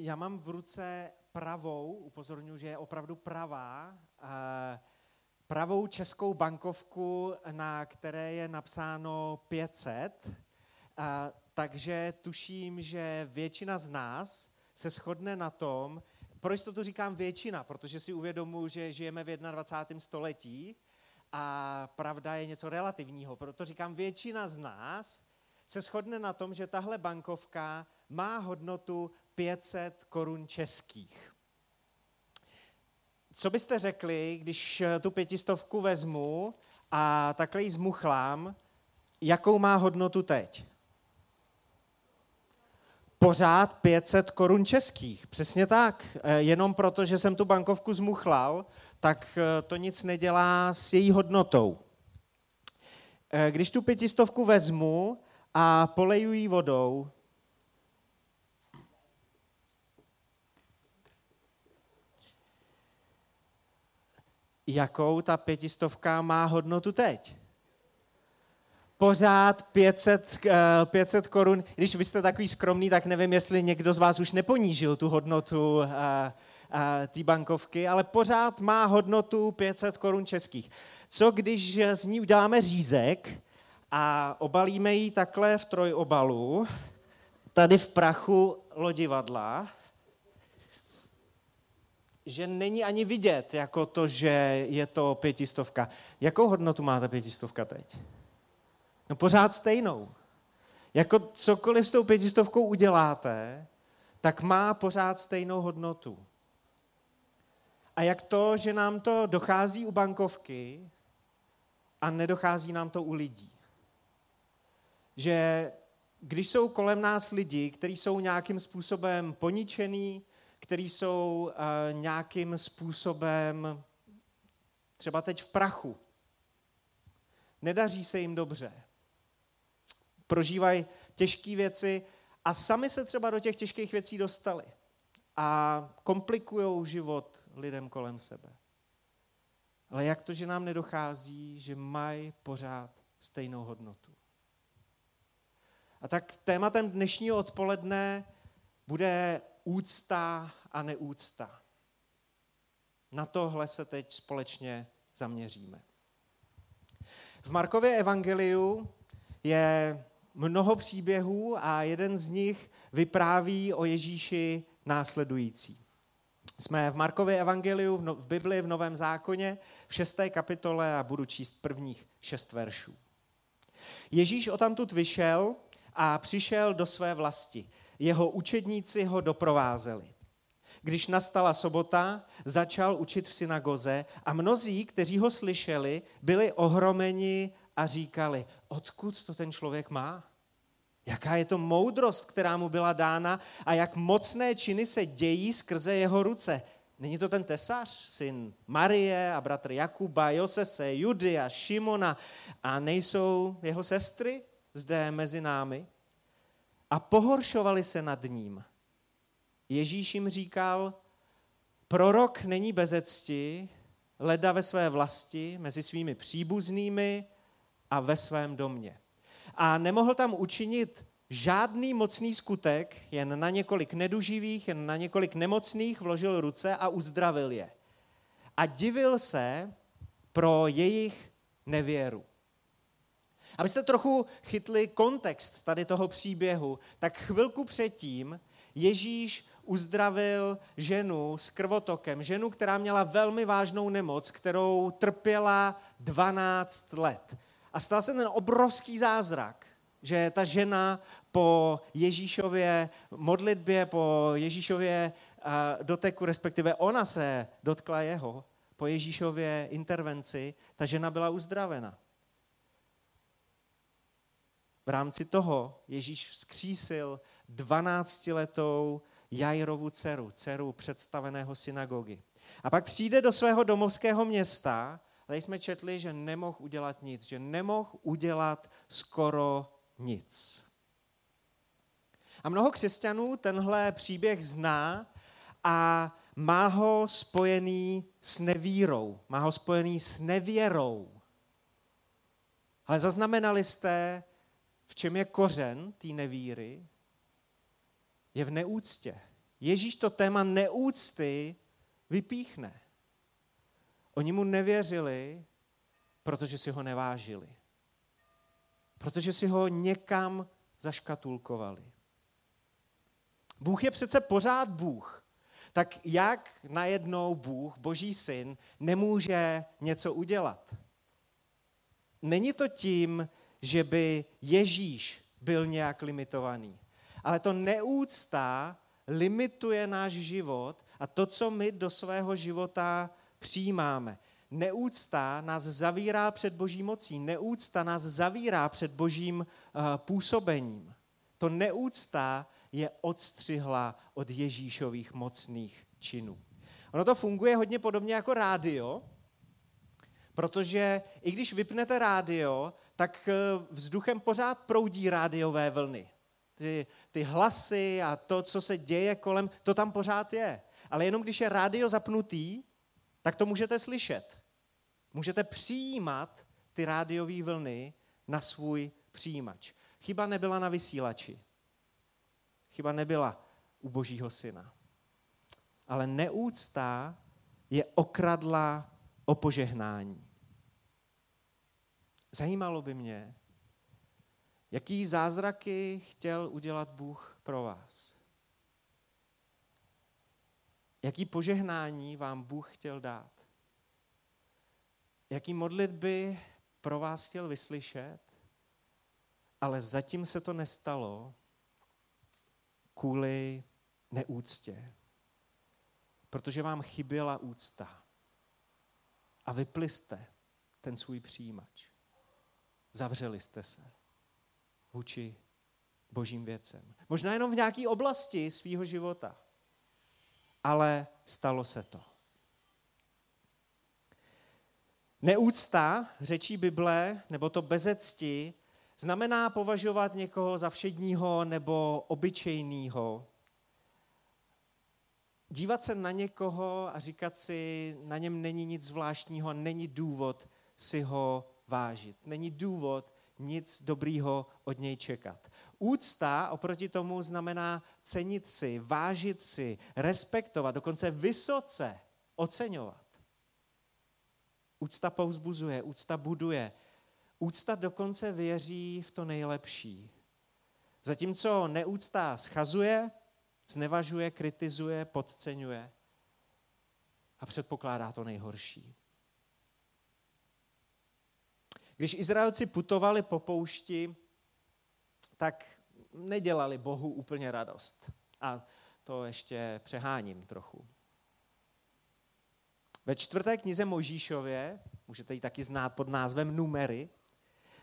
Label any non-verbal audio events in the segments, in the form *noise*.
Já mám v ruce pravou, upozorňuji, že je opravdu pravá, eh, pravou českou bankovku, na které je napsáno 500. A, takže tuším, že většina z nás se shodne na tom, proč to tu říkám většina, protože si uvědomuji, že žijeme v 21. století a pravda je něco relativního. Proto říkám, většina z nás se shodne na tom, že tahle bankovka má hodnotu 500 korun českých. Co byste řekli, když tu pětistovku vezmu a takhle ji zmuchlám, jakou má hodnotu teď? Pořád 500 korun českých, přesně tak. E, jenom proto, že jsem tu bankovku zmuchlal, tak e, to nic nedělá s její hodnotou. E, když tu pětistovku vezmu a poleju ji vodou, jakou ta pětistovka má hodnotu teď. Pořád 500, 500 eh, korun. Když vy jste takový skromný, tak nevím, jestli někdo z vás už neponížil tu hodnotu eh, eh, té bankovky, ale pořád má hodnotu 500 korun českých. Co když z ní uděláme řízek a obalíme ji takhle v trojobalu, tady v prachu lodivadla, že není ani vidět jako to, že je to pětistovka. Jakou hodnotu má ta pětistovka teď? No pořád stejnou. Jako cokoliv s tou pětistovkou uděláte, tak má pořád stejnou hodnotu. A jak to, že nám to dochází u bankovky a nedochází nám to u lidí. Že když jsou kolem nás lidi, kteří jsou nějakým způsobem poničený, který jsou uh, nějakým způsobem třeba teď v prachu. Nedaří se jim dobře. Prožívají těžké věci a sami se třeba do těch těžkých věcí dostali. A komplikují život lidem kolem sebe. Ale jak to, že nám nedochází, že mají pořád stejnou hodnotu? A tak tématem dnešního odpoledne bude úcta a neúcta. Na tohle se teď společně zaměříme. V Markově evangeliu je mnoho příběhů a jeden z nich vypráví o Ježíši následující. Jsme v Markově evangeliu v, no, v Bibli v Novém zákoně v šesté kapitole a budu číst prvních šest veršů. Ježíš odtamtud vyšel a přišel do své vlasti jeho učedníci ho doprovázeli. Když nastala sobota, začal učit v synagoze a mnozí, kteří ho slyšeli, byli ohromeni a říkali, odkud to ten člověk má? Jaká je to moudrost, která mu byla dána a jak mocné činy se dějí skrze jeho ruce. Není to ten tesař, syn Marie a bratr Jakuba, Josese, Judy a Šimona a nejsou jeho sestry zde mezi námi? A pohoršovali se nad ním. Ježíš jim říkal, prorok není bezecti, leda ve své vlasti, mezi svými příbuznými a ve svém domě. A nemohl tam učinit žádný mocný skutek, jen na několik neduživých, jen na několik nemocných vložil ruce a uzdravil je. A divil se pro jejich nevěru. Abyste trochu chytli kontext tady toho příběhu, tak chvilku předtím Ježíš uzdravil ženu s krvotokem, ženu, která měla velmi vážnou nemoc, kterou trpěla 12 let. A stal se ten obrovský zázrak, že ta žena po Ježíšově modlitbě, po Ježíšově doteku, respektive ona se dotkla jeho, po Ježíšově intervenci, ta žena byla uzdravena. V rámci toho Ježíš vzkřísil 12-letou Jairovu dceru, dceru představeného synagogy. A pak přijde do svého domovského města, tady jsme četli, že nemohl udělat nic, že nemohl udělat skoro nic. A mnoho křesťanů tenhle příběh zná a má ho spojený s nevírou, má ho spojený s nevěrou. Ale zaznamenali jste, v čem je kořen té nevíry? Je v neúctě. Ježíš to téma neúcty vypíchne. Oni mu nevěřili, protože si ho nevážili. Protože si ho někam zaškatulkovali. Bůh je přece pořád Bůh. Tak jak najednou Bůh, Boží syn, nemůže něco udělat? Není to tím, že by Ježíš byl nějak limitovaný. Ale to neúcta limituje náš život a to, co my do svého života přijímáme. Neúcta nás zavírá před boží mocí, neúcta nás zavírá před božím uh, působením. To neúcta je odstřihla od Ježíšových mocných činů. Ono to funguje hodně podobně jako rádio, protože i když vypnete rádio, tak eh, vzduchem pořád proudí rádiové vlny. Ty, ty hlasy a to, co se děje kolem, to tam pořád je. Ale jenom když je rádio zapnutý, tak to můžete slyšet. Můžete přijímat ty rádiové vlny na svůj přijímač. Chyba nebyla na vysílači. Chyba nebyla u Božího syna. Ale neúcta je okradla o požehnání. Zajímalo by mě, jaký zázraky chtěl udělat Bůh pro vás. Jaký požehnání vám Bůh chtěl dát. Jaký modlitby pro vás chtěl vyslyšet, ale zatím se to nestalo kvůli neúctě. Protože vám chyběla úcta. A vypli jste ten svůj přijímač. Zavřeli jste se vůči božím věcem. Možná jenom v nějaké oblasti svého života. Ale stalo se to. Neúcta, řečí Bible, nebo to bezecti, znamená považovat někoho za všedního nebo obyčejného. Dívat se na někoho a říkat si, na něm není nic zvláštního, není důvod si ho vážit. Není důvod nic dobrýho od něj čekat. Úcta oproti tomu znamená cenit si, vážit si, respektovat, dokonce vysoce oceňovat. Úcta pouzbuzuje, úcta buduje. Úcta dokonce věří v to nejlepší. Zatímco neúcta schazuje, znevažuje, kritizuje, podceňuje a předpokládá to nejhorší. Když Izraelci putovali po poušti, tak nedělali Bohu úplně radost. A to ještě přeháním trochu. Ve čtvrté knize Možíšově, můžete ji taky znát pod názvem Numery,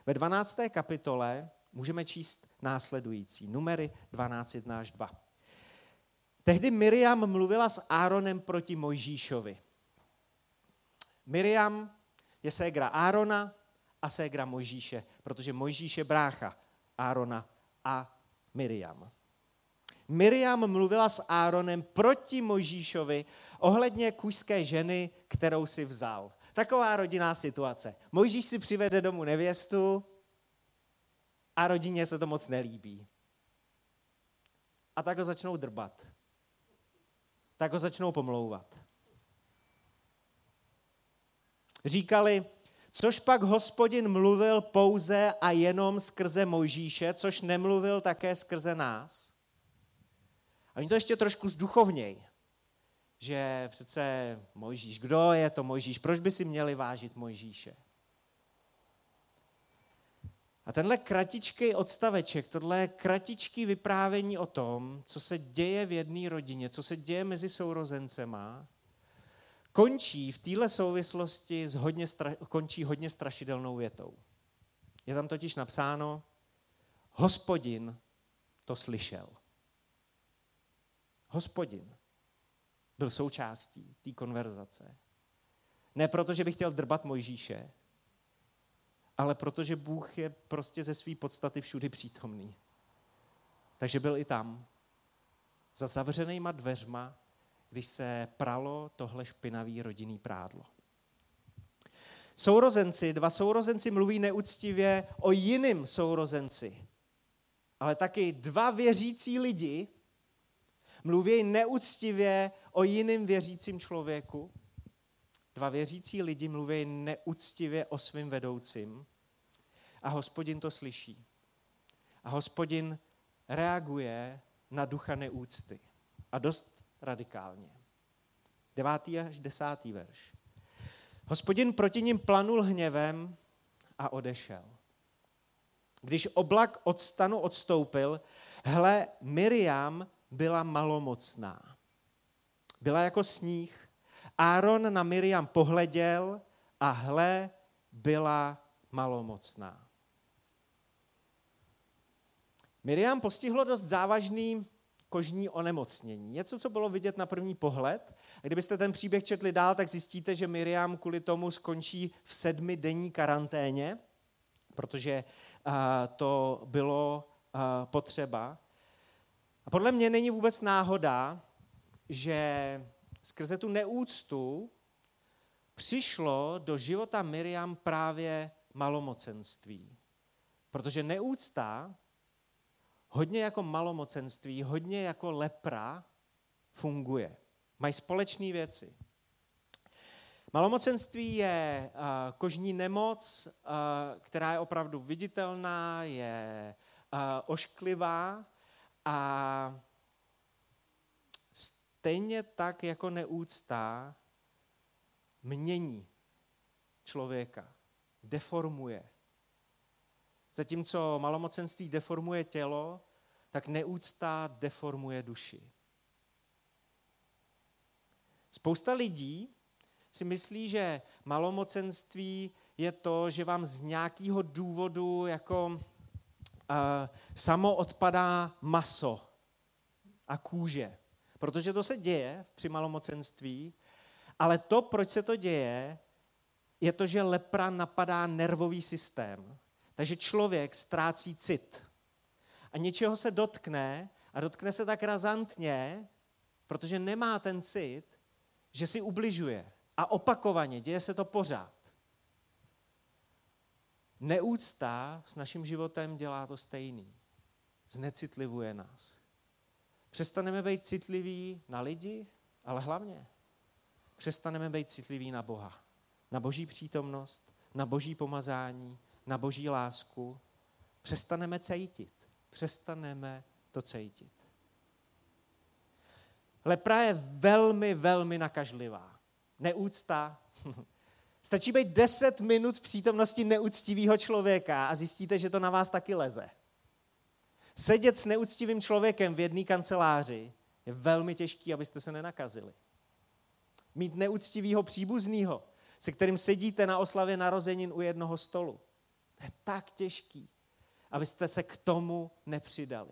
ve 12. kapitole můžeme číst následující. Numery 12, 1 až 2. Tehdy Miriam mluvila s Áronem proti Mojžíšovi. Miriam je ségra Árona a ségra Mojžíše, protože Mojžíš je brácha Árona a Miriam. Miriam mluvila s Áronem proti Mojžíšovi ohledně kušské ženy, kterou si vzal. Taková rodinná situace. Mojžíš si přivede domů nevěstu a rodině se to moc nelíbí. A tak ho začnou drbat. Tak ho začnou pomlouvat. Říkali, což pak hospodin mluvil pouze a jenom skrze Mojžíše, což nemluvil také skrze nás. A oni to ještě trošku zduchovněj, že přece Mojžíš, kdo je to Mojžíš, proč by si měli vážit Mojžíše? A tenhle kratičký odstaveček, tohle kratičký vyprávění o tom, co se děje v jedné rodině, co se děje mezi sourozencema, končí v téhle souvislosti s hodně stra, končí hodně strašidelnou větou. Je tam totiž napsáno, hospodin to slyšel. Hospodin byl součástí té konverzace. Ne proto, že by chtěl drbat Mojžíše, ale protože Bůh je prostě ze své podstaty všudy přítomný. Takže byl i tam, za zavřenýma dveřma, když se pralo tohle špinavý rodinný prádlo. Sourozenci, dva sourozenci mluví neúctivě o jiným sourozenci, ale taky dva věřící lidi mluví neúctivě o jiným věřícím člověku. Dva věřící lidi mluví neúctivě o svým vedoucím a hospodin to slyší. A hospodin reaguje na ducha neúcty. A dost radikálně. Devátý až desátý verš. Hospodin proti ním planul hněvem a odešel. Když oblak od stanu odstoupil, hle, Miriam byla malomocná. Byla jako sníh. Áron na Miriam pohleděl a hle, byla malomocná. Miriam postihlo dost závažný kožní onemocnění. Něco, co bylo vidět na první pohled. A kdybyste ten příběh četli dál, tak zjistíte, že Miriam kvůli tomu skončí v sedmi denní karanténě, protože to bylo potřeba. A podle mě není vůbec náhoda, že skrze tu neúctu přišlo do života Miriam právě malomocenství. Protože neúcta hodně jako malomocenství, hodně jako lepra funguje. Mají společné věci. Malomocenství je uh, kožní nemoc, uh, která je opravdu viditelná, je uh, ošklivá a stejně tak jako neúcta mění člověka, deformuje. Zatímco malomocenství deformuje tělo, tak neúcta deformuje duši. Spousta lidí si myslí, že malomocenství je to, že vám z nějakého důvodu jako uh, samo odpadá maso a kůže. Protože to se děje při malomocenství, ale to, proč se to děje, je to, že lepra napadá nervový systém. Takže člověk ztrácí cit. A něčeho se dotkne a dotkne se tak razantně, protože nemá ten cit, že si ubližuje. A opakovaně, děje se to pořád. Neúcta s naším životem dělá to stejný. Znecitlivuje nás. Přestaneme být citliví na lidi, ale hlavně přestaneme být citliví na Boha. Na boží přítomnost, na boží pomazání, na boží lásku. Přestaneme cítit. Přestaneme to cítit. Lepra je velmi, velmi nakažlivá. Neúcta. *laughs* Stačí být 10 minut přítomnosti neúctivého člověka a zjistíte, že to na vás taky leze. Sedět s neúctivým člověkem v jedné kanceláři je velmi těžký, abyste se nenakazili. Mít neúctivého příbuzného, se kterým sedíte na oslavě narozenin u jednoho stolu. To je tak těžký, abyste se k tomu nepřidali.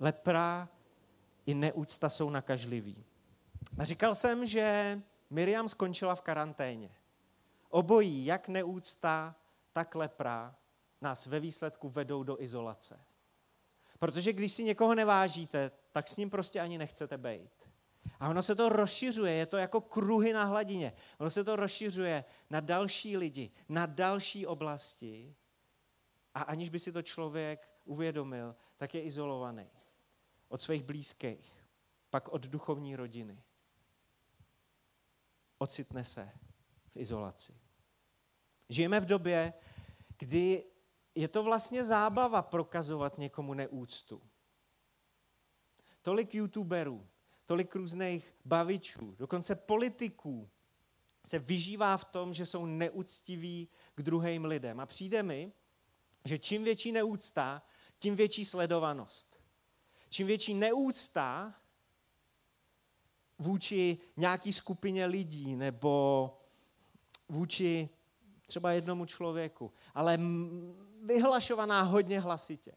Lepra i neúcta jsou nakažliví. A říkal jsem, že Miriam skončila v karanténě. Obojí, jak neúcta, tak lepra, nás ve výsledku vedou do izolace. Protože když si někoho nevážíte, tak s ním prostě ani nechcete být. A ono se to rozšiřuje, je to jako kruhy na hladině. Ono se to rozšiřuje na další lidi, na další oblasti. A aniž by si to člověk uvědomil, tak je izolovaný od svých blízkých, pak od duchovní rodiny. Ocitne se v izolaci. Žijeme v době, kdy je to vlastně zábava prokazovat někomu neúctu. Tolik youtuberů, tolik různých bavičů, dokonce politiků se vyžívá v tom, že jsou neúctiví k druhým lidem. A přijde mi, že čím větší neúcta, tím větší sledovanost. Čím větší neúcta vůči nějaký skupině lidí nebo vůči třeba jednomu člověku, ale vyhlašovaná hodně hlasitě,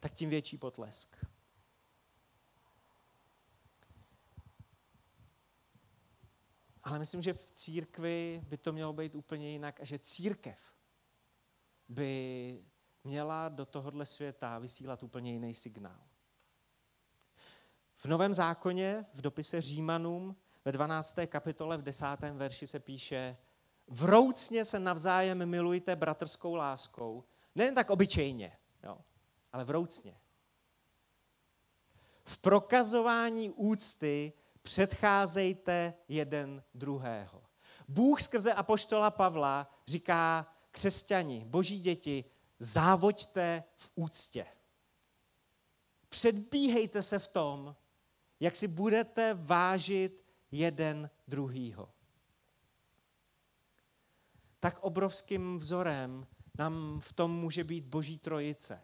tak tím větší potlesk. Ale myslím, že v církvi by to mělo být úplně jinak a že církev by měla do tohohle světa vysílat úplně jiný signál. V Novém zákoně, v dopise Římanům, ve 12. kapitole, v 10. verši se píše, vroucně se navzájem milujte bratrskou láskou, nejen tak obyčejně, jo, ale vroucně. v prokazování úcty předcházejte jeden druhého. Bůh skrze apoštola Pavla říká křesťani, boží děti, závoďte v úctě. Předbíhejte se v tom, jak si budete vážit jeden druhýho. Tak obrovským vzorem nám v tom může být Boží trojice.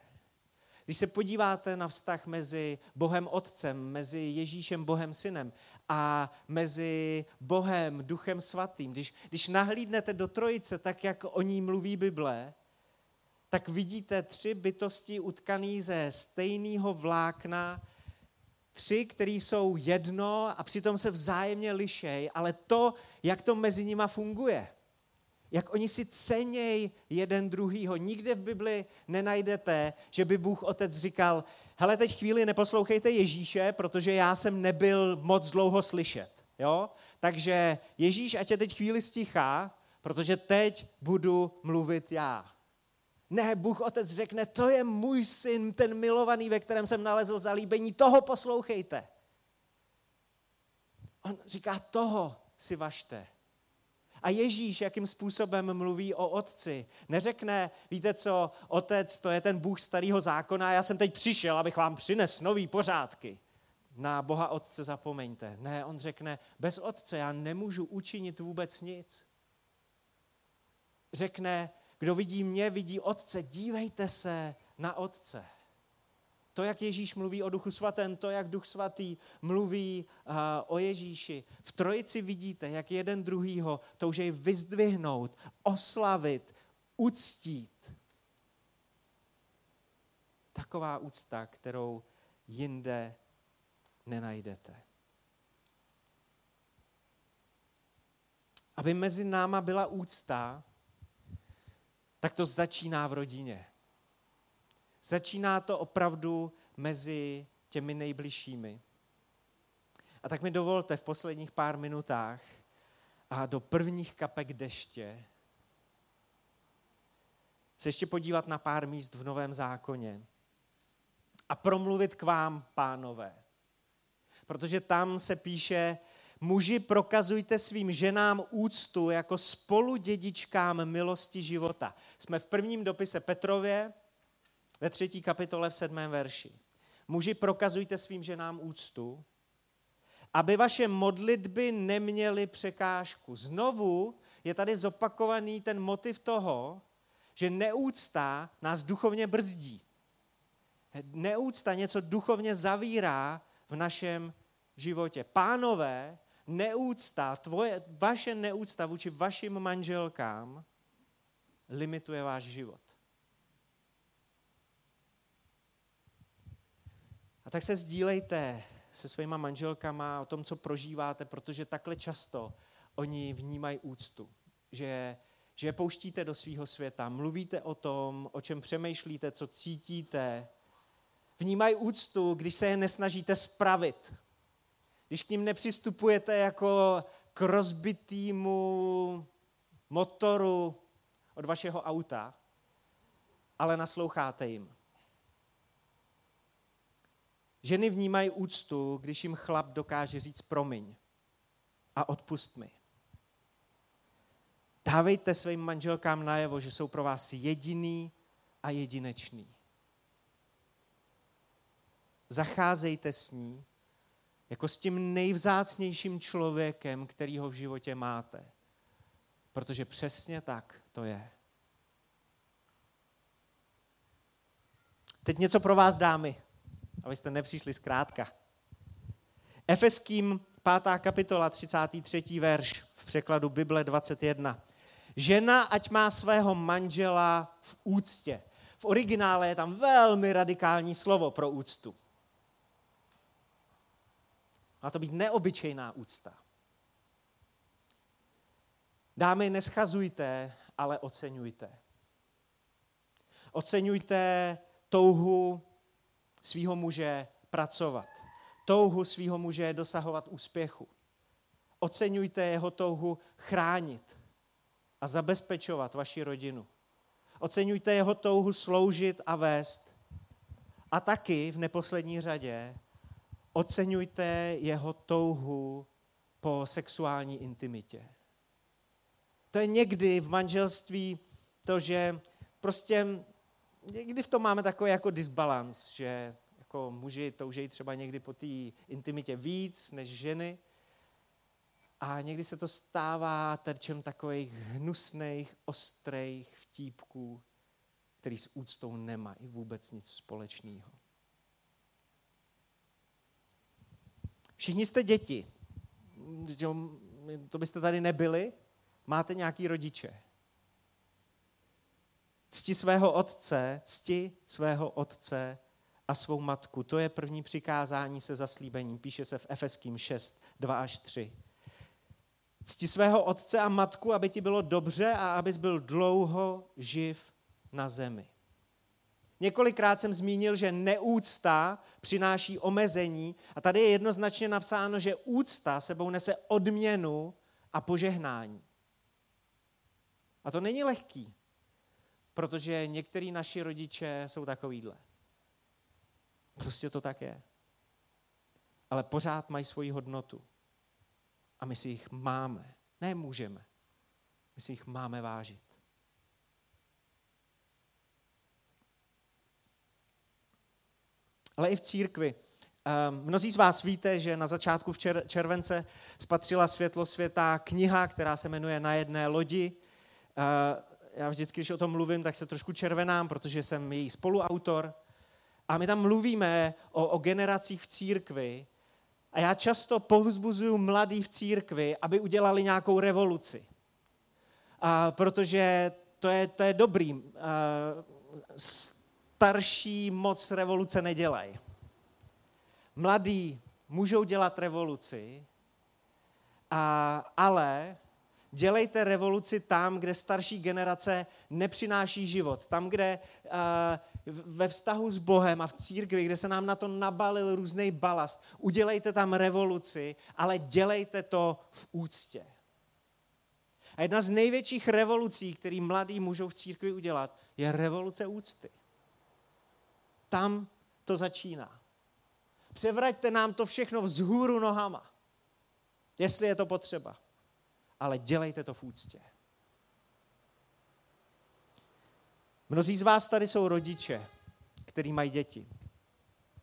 Když se podíváte na vztah mezi Bohem Otcem, mezi Ježíšem Bohem Synem a mezi Bohem Duchem Svatým, když, když nahlídnete do trojice, tak jak o ní mluví Bible, tak vidíte tři bytosti utkaný ze stejného vlákna, tři, které jsou jedno a přitom se vzájemně lišej, ale to, jak to mezi nima funguje, jak oni si ceněj jeden druhýho. Nikde v Bibli nenajdete, že by Bůh Otec říkal, hele, teď chvíli neposlouchejte Ježíše, protože já jsem nebyl moc dlouho slyšet. Jo? Takže Ježíš, ať je teď chvíli stichá, protože teď budu mluvit já. Ne, Bůh Otec řekne, to je můj syn, ten milovaný, ve kterém jsem nalezl zalíbení, toho poslouchejte. On říká, toho si vašte. A Ježíš, jakým způsobem mluví o otci, neřekne, víte co, otec, to je ten Bůh starého zákona, já jsem teď přišel, abych vám přines nový pořádky. Na Boha Otce zapomeňte. Ne, on řekne, bez Otce já nemůžu učinit vůbec nic. Řekne, kdo vidí mě, vidí Otce, dívejte se na Otce. To, jak Ježíš mluví o Duchu Svatém, to, jak Duch Svatý mluví uh, o Ježíši. V trojici vidíte, jak jeden druhýho touží vyzdvihnout, oslavit, uctít. Taková úcta, kterou jinde nenajdete. Aby mezi náma byla úcta, tak to začíná v rodině. Začíná to opravdu mezi těmi nejbližšími. A tak mi dovolte v posledních pár minutách a do prvních kapek deště se ještě podívat na pár míst v Novém zákoně a promluvit k vám, pánové. Protože tam se píše, muži prokazujte svým ženám úctu jako spoludědičkám milosti života. Jsme v prvním dopise Petrově, ve třetí kapitole v sedmém verši. Muži, prokazujte svým ženám úctu, aby vaše modlitby neměly překážku. Znovu je tady zopakovaný ten motiv toho, že neúcta nás duchovně brzdí. Neúcta něco duchovně zavírá v našem životě. Pánové, neúcta, tvoje, vaše neúcta vůči vašim manželkám limituje váš život. A tak se sdílejte se svýma manželkama o tom, co prožíváte, protože takhle často oni vnímají úctu. Že, že je pouštíte do svého světa, mluvíte o tom, o čem přemýšlíte, co cítíte. Vnímají úctu, když se je nesnažíte spravit. Když k ním nepřistupujete jako k rozbitýmu motoru od vašeho auta, ale nasloucháte jim. Ženy vnímají úctu, když jim chlap dokáže říct promiň a odpust mi. Dávejte svým manželkám najevo, že jsou pro vás jediný a jedinečný. Zacházejte s ní jako s tím nejvzácnějším člověkem, který ho v životě máte. Protože přesně tak to je. Teď něco pro vás, dámy abyste nepřišli zkrátka. Efeským 5. kapitola 33. verš v překladu Bible 21. Žena, ať má svého manžela v úctě. V originále je tam velmi radikální slovo pro úctu. Má to být neobyčejná úcta. Dámy, neschazujte, ale oceňujte. Oceňujte touhu svého muže pracovat. Touhu svého muže dosahovat úspěchu. Oceňujte jeho touhu chránit a zabezpečovat vaši rodinu. Oceňujte jeho touhu sloužit a vést. A taky v neposlední řadě oceňujte jeho touhu po sexuální intimitě. To je někdy v manželství to, že prostě někdy v tom máme takový jako disbalans, že jako muži toužejí třeba někdy po té intimitě víc než ženy. A někdy se to stává terčem takových hnusných, ostrých vtípků, který s úctou nemají vůbec nic společného. Všichni jste děti. To byste tady nebyli. Máte nějaký rodiče. Cti svého otce, cti svého otce a svou matku. To je první přikázání se zaslíbením. Píše se v Efeským 6, 2 až 3. Cti svého otce a matku, aby ti bylo dobře a abys byl dlouho živ na zemi. Několikrát jsem zmínil, že neúcta přináší omezení a tady je jednoznačně napsáno, že úcta sebou nese odměnu a požehnání. A to není lehký, protože některý naši rodiče jsou takovýhle. Prostě to tak je. Ale pořád mají svoji hodnotu. A my si jich máme. Ne můžeme. My si jich máme vážit. Ale i v církvi. Ehm, mnozí z vás víte, že na začátku v července spatřila světlo světa kniha, která se jmenuje Na jedné lodi. Já vždycky, když o tom mluvím, tak se trošku červenám, protože jsem její spoluautor. A my tam mluvíme o, o generacích v církvi. A já často povzbuzuju mladý v církvi, aby udělali nějakou revoluci. A protože to je, to je dobrý. A starší moc revoluce nedělají. Mladí můžou dělat revoluci, a, ale Dělejte revoluci tam, kde starší generace nepřináší život. Tam, kde uh, ve vztahu s Bohem a v církvi, kde se nám na to nabalil různý balast, udělejte tam revoluci, ale dělejte to v úctě. A jedna z největších revolucí, které mladí můžou v církvi udělat, je revoluce úcty. Tam to začíná. Převraťte nám to všechno vzhůru nohama, jestli je to potřeba ale dělejte to v úctě. Mnozí z vás tady jsou rodiče, který mají děti.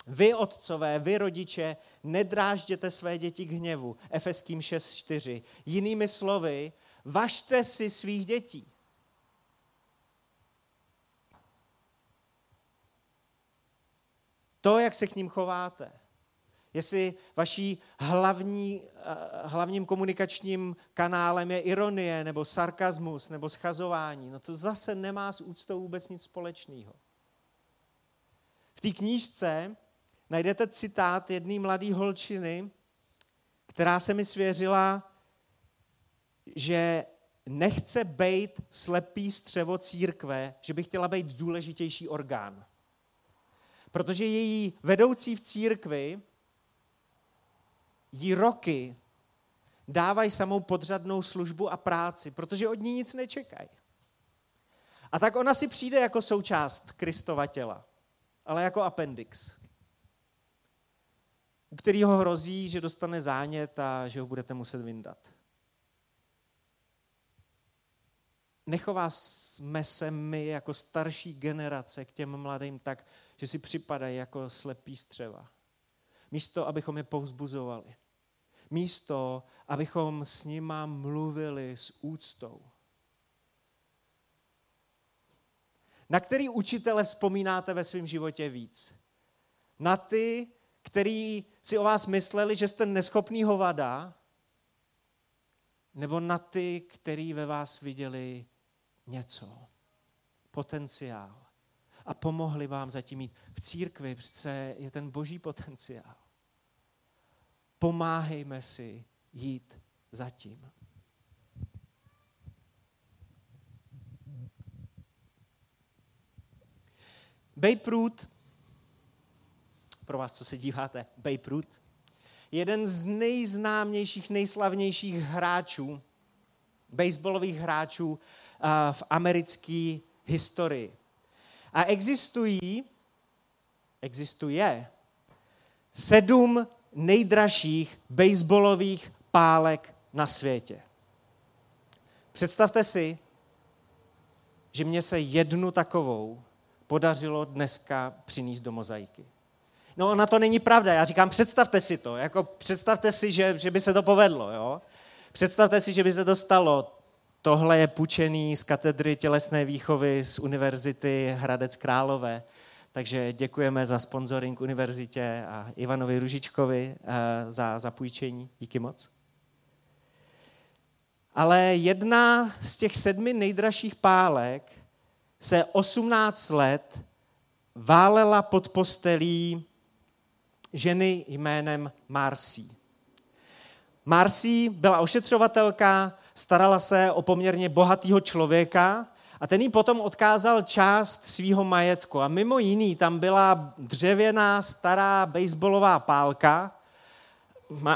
Vy, otcové, vy, rodiče, nedrážděte své děti k hněvu. Efeským 6.4. Jinými slovy, važte si svých dětí. To, jak se k ním chováte, jestli vaší hlavní, eh, hlavním komunikačním kanálem je ironie, nebo sarkazmus, nebo schazování, no to zase nemá s úctou vůbec nic společného. V té knížce najdete citát jedné mladé holčiny, která se mi svěřila, že nechce být slepý střevo církve, že by chtěla být důležitější orgán. Protože její vedoucí v církvi jí roky dávají samou podřadnou službu a práci, protože od ní nic nečekají. A tak ona si přijde jako součást Kristova těla, ale jako appendix, u kterého hrozí, že dostane zánět a že ho budete muset vyndat. Nechová jsme se my jako starší generace k těm mladým tak, že si připadají jako slepý střeva. Místo, abychom je povzbuzovali místo, abychom s nima mluvili s úctou. Na který učitele vzpomínáte ve svém životě víc? Na ty, který si o vás mysleli, že jste neschopný hovada, nebo na ty, který ve vás viděli něco, potenciál a pomohli vám zatím mít. V církvi přece je ten boží potenciál pomáhejme si jít za tím. Babe Ruth, pro vás, co se díváte, Babe Ruth, jeden z nejznámějších, nejslavnějších hráčů, baseballových hráčů v americké historii. A existují, existuje sedm nejdražších baseballových pálek na světě. Představte si, že mě se jednu takovou podařilo dneska přinést do mozaiky. No ona to není pravda, já říkám, představte si to, jako představte si, že, že by se to povedlo, jo? Představte si, že by se to stalo. Tohle je půjčený z katedry tělesné výchovy z Univerzity Hradec Králové. Takže děkujeme za sponsoring univerzitě a Ivanovi Ružičkovi eh, za, za půjčení. Díky moc. Ale jedna z těch sedmi nejdražších pálek se 18 let válela pod postelí ženy jménem Marcí. Marcí byla ošetřovatelka, starala se o poměrně bohatého člověka a ten jí potom odkázal část svého majetku. A mimo jiný tam byla dřevěná stará baseballová pálka.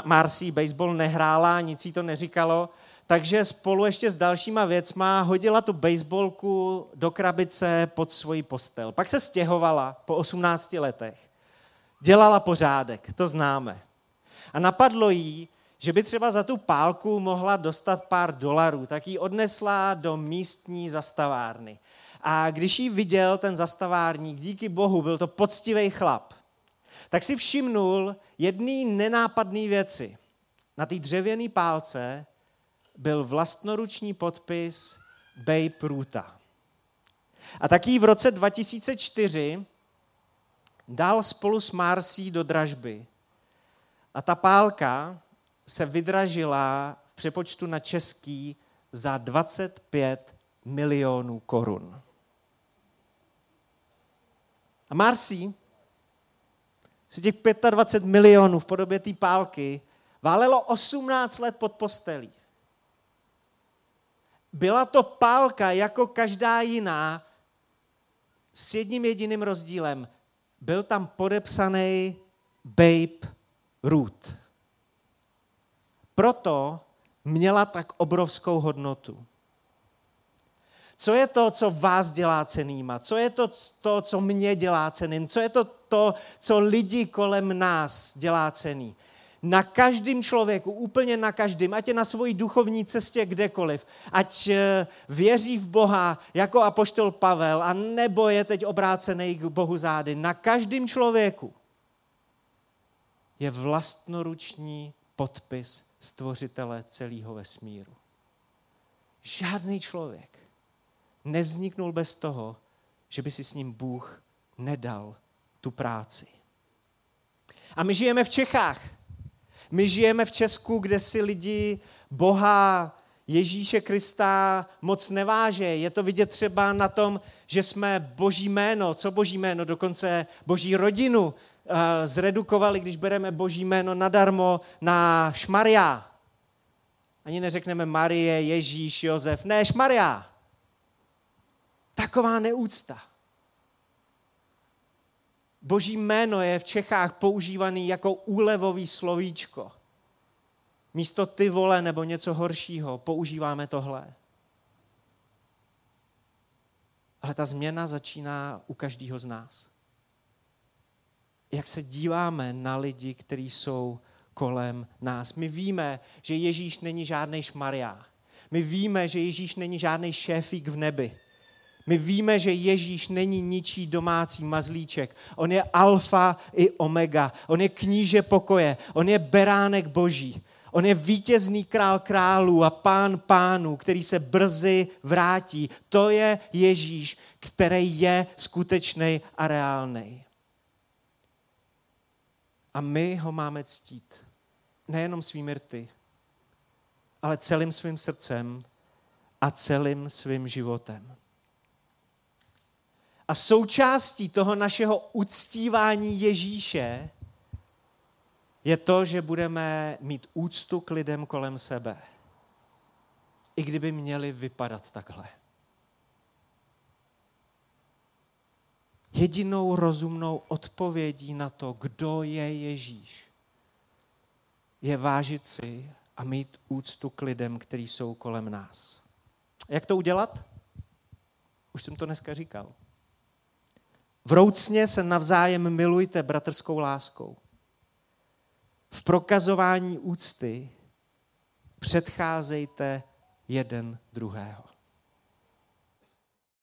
Marcí baseball nehrála, nic jí to neříkalo, takže spolu ještě s dalšíma věcma hodila tu baseballku do krabice pod svoji postel. Pak se stěhovala po 18 letech. Dělala pořádek, to známe. A napadlo jí, že by třeba za tu pálku mohla dostat pár dolarů, tak ji odnesla do místní zastavárny. A když ji viděl ten zastavárník, díky bohu, byl to poctivý chlap, tak si všimnul jedný nenápadný věci. Na té dřevěné pálce byl vlastnoruční podpis Babe Ruta. A taky v roce 2004 dal spolu s Marcí do dražby. A ta pálka se vydražila v přepočtu na český za 25 milionů korun. A Marcí si těch 25 milionů v podobě té pálky válelo 18 let pod postelí. Byla to pálka jako každá jiná s jedním jediným rozdílem. Byl tam podepsaný Babe Ruth. Proto měla tak obrovskou hodnotu. Co je to, co vás dělá cenýma? Co je to, to, co mě dělá ceným? Co je to, to, co lidi kolem nás dělá cený? na každém člověku, úplně na každém, ať je na svojí duchovní cestě kdekoliv, ať eh, věří v Boha jako apoštol Pavel a nebo je teď obrácený k Bohu zády, na každém člověku je vlastnoruční podpis stvořitele celého vesmíru. Žádný člověk nevzniknul bez toho, že by si s ním Bůh nedal tu práci. A my žijeme v Čechách. My žijeme v Česku, kde si lidi Boha, Ježíše Krista moc neváže. Je to vidět třeba na tom, že jsme boží jméno, co boží jméno, dokonce boží rodinu zredukovali, když bereme boží jméno nadarmo na šmaria. Ani neřekneme Marie, Ježíš, Josef. Ne, šmaria. Taková neúcta. Boží jméno je v Čechách používaný jako úlevový slovíčko. Místo ty vole nebo něco horšího používáme tohle. Ale ta změna začíná u každého z nás. Jak se díváme na lidi, kteří jsou kolem nás. My víme, že Ježíš není žádný šmariá. My víme, že Ježíš není žádný šéfík v nebi. My víme, že Ježíš není ničí domácí mazlíček. On je alfa i omega. On je kníže pokoje. On je beránek boží. On je vítězný král králů a pán pánů, který se brzy vrátí. To je Ježíš, který je skutečný a reálný. A my ho máme ctít. Nejenom svými rty, ale celým svým srdcem a celým svým životem. A součástí toho našeho uctívání Ježíše je to, že budeme mít úctu k lidem kolem sebe. I kdyby měli vypadat takhle. Jedinou rozumnou odpovědí na to, kdo je Ježíš, je vážit si a mít úctu k lidem, kteří jsou kolem nás. Jak to udělat? Už jsem to dneska říkal. Vroucně se navzájem milujte bratrskou láskou. v prokazování úcty předcházejte jeden druhého.